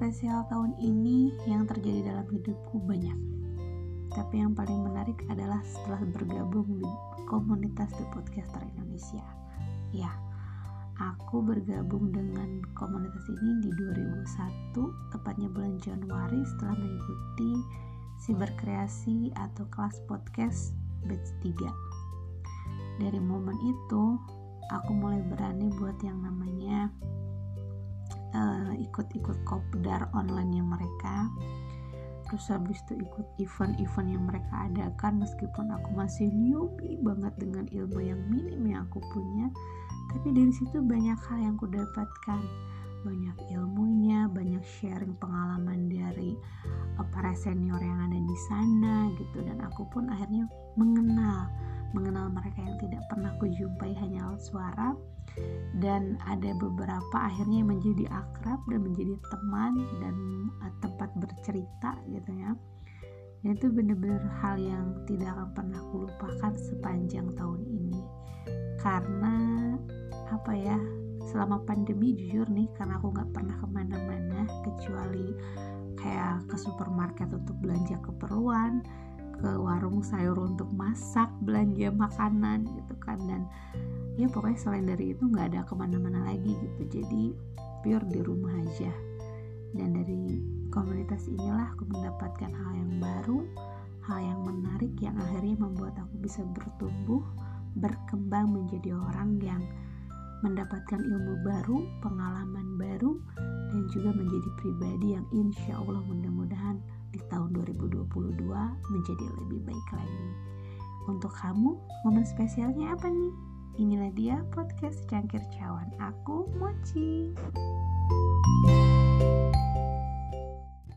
spesial tahun ini yang terjadi dalam hidupku banyak. Tapi yang paling menarik adalah setelah bergabung di komunitas The Podcaster Indonesia. Ya, aku bergabung dengan komunitas ini di 2001, tepatnya bulan Januari setelah mengikuti si berkreasi atau kelas podcast batch 3. Dari momen itu, aku mulai berani buat yang ikut-ikut kopdar online yang mereka. Terus habis itu ikut event-event yang mereka adakan meskipun aku masih newbie banget dengan ilmu yang minim yang aku punya tapi dari situ banyak hal yang aku dapatkan. Banyak ilmunya banyak sharing pengalaman dari uh, para senior yang ada di sana gitu. Dan aku pun akhirnya mengenal mengenal mereka yang tidak pernah kujumpai hanya lewat suara. Dan ada beberapa akhirnya menjadi akrab dan menjadi teman dan uh, tempat bercerita gitu ya. Dan itu benar-benar hal yang tidak akan pernah aku lupakan sepanjang tahun ini. Karena apa ya selama pandemi jujur nih karena aku nggak pernah ke mana-mana kecuali kayak ke supermarket untuk belanja keperluan ke warung sayur untuk masak belanja makanan gitu kan. Dan ya pokoknya selain dari itu nggak ada ke mana-mana lagi gitu. Jadi pure di rumah aja. Dan dari komunitas inilah aku mendapatkan hal yang baru hal yang menarik yang akhirnya membuat aku bisa bertumbuh berkembang menjadi orang yang mendapatkan ilmu baru, pengalaman baru, dan juga menjadi pribadi yang insya Allah mudah-mudahan di tahun 2022 menjadi lebih baik lagi. Untuk kamu, momen spesialnya apa nih? Inilah dia podcast Cangkir Cawan. Aku Mochi. thank you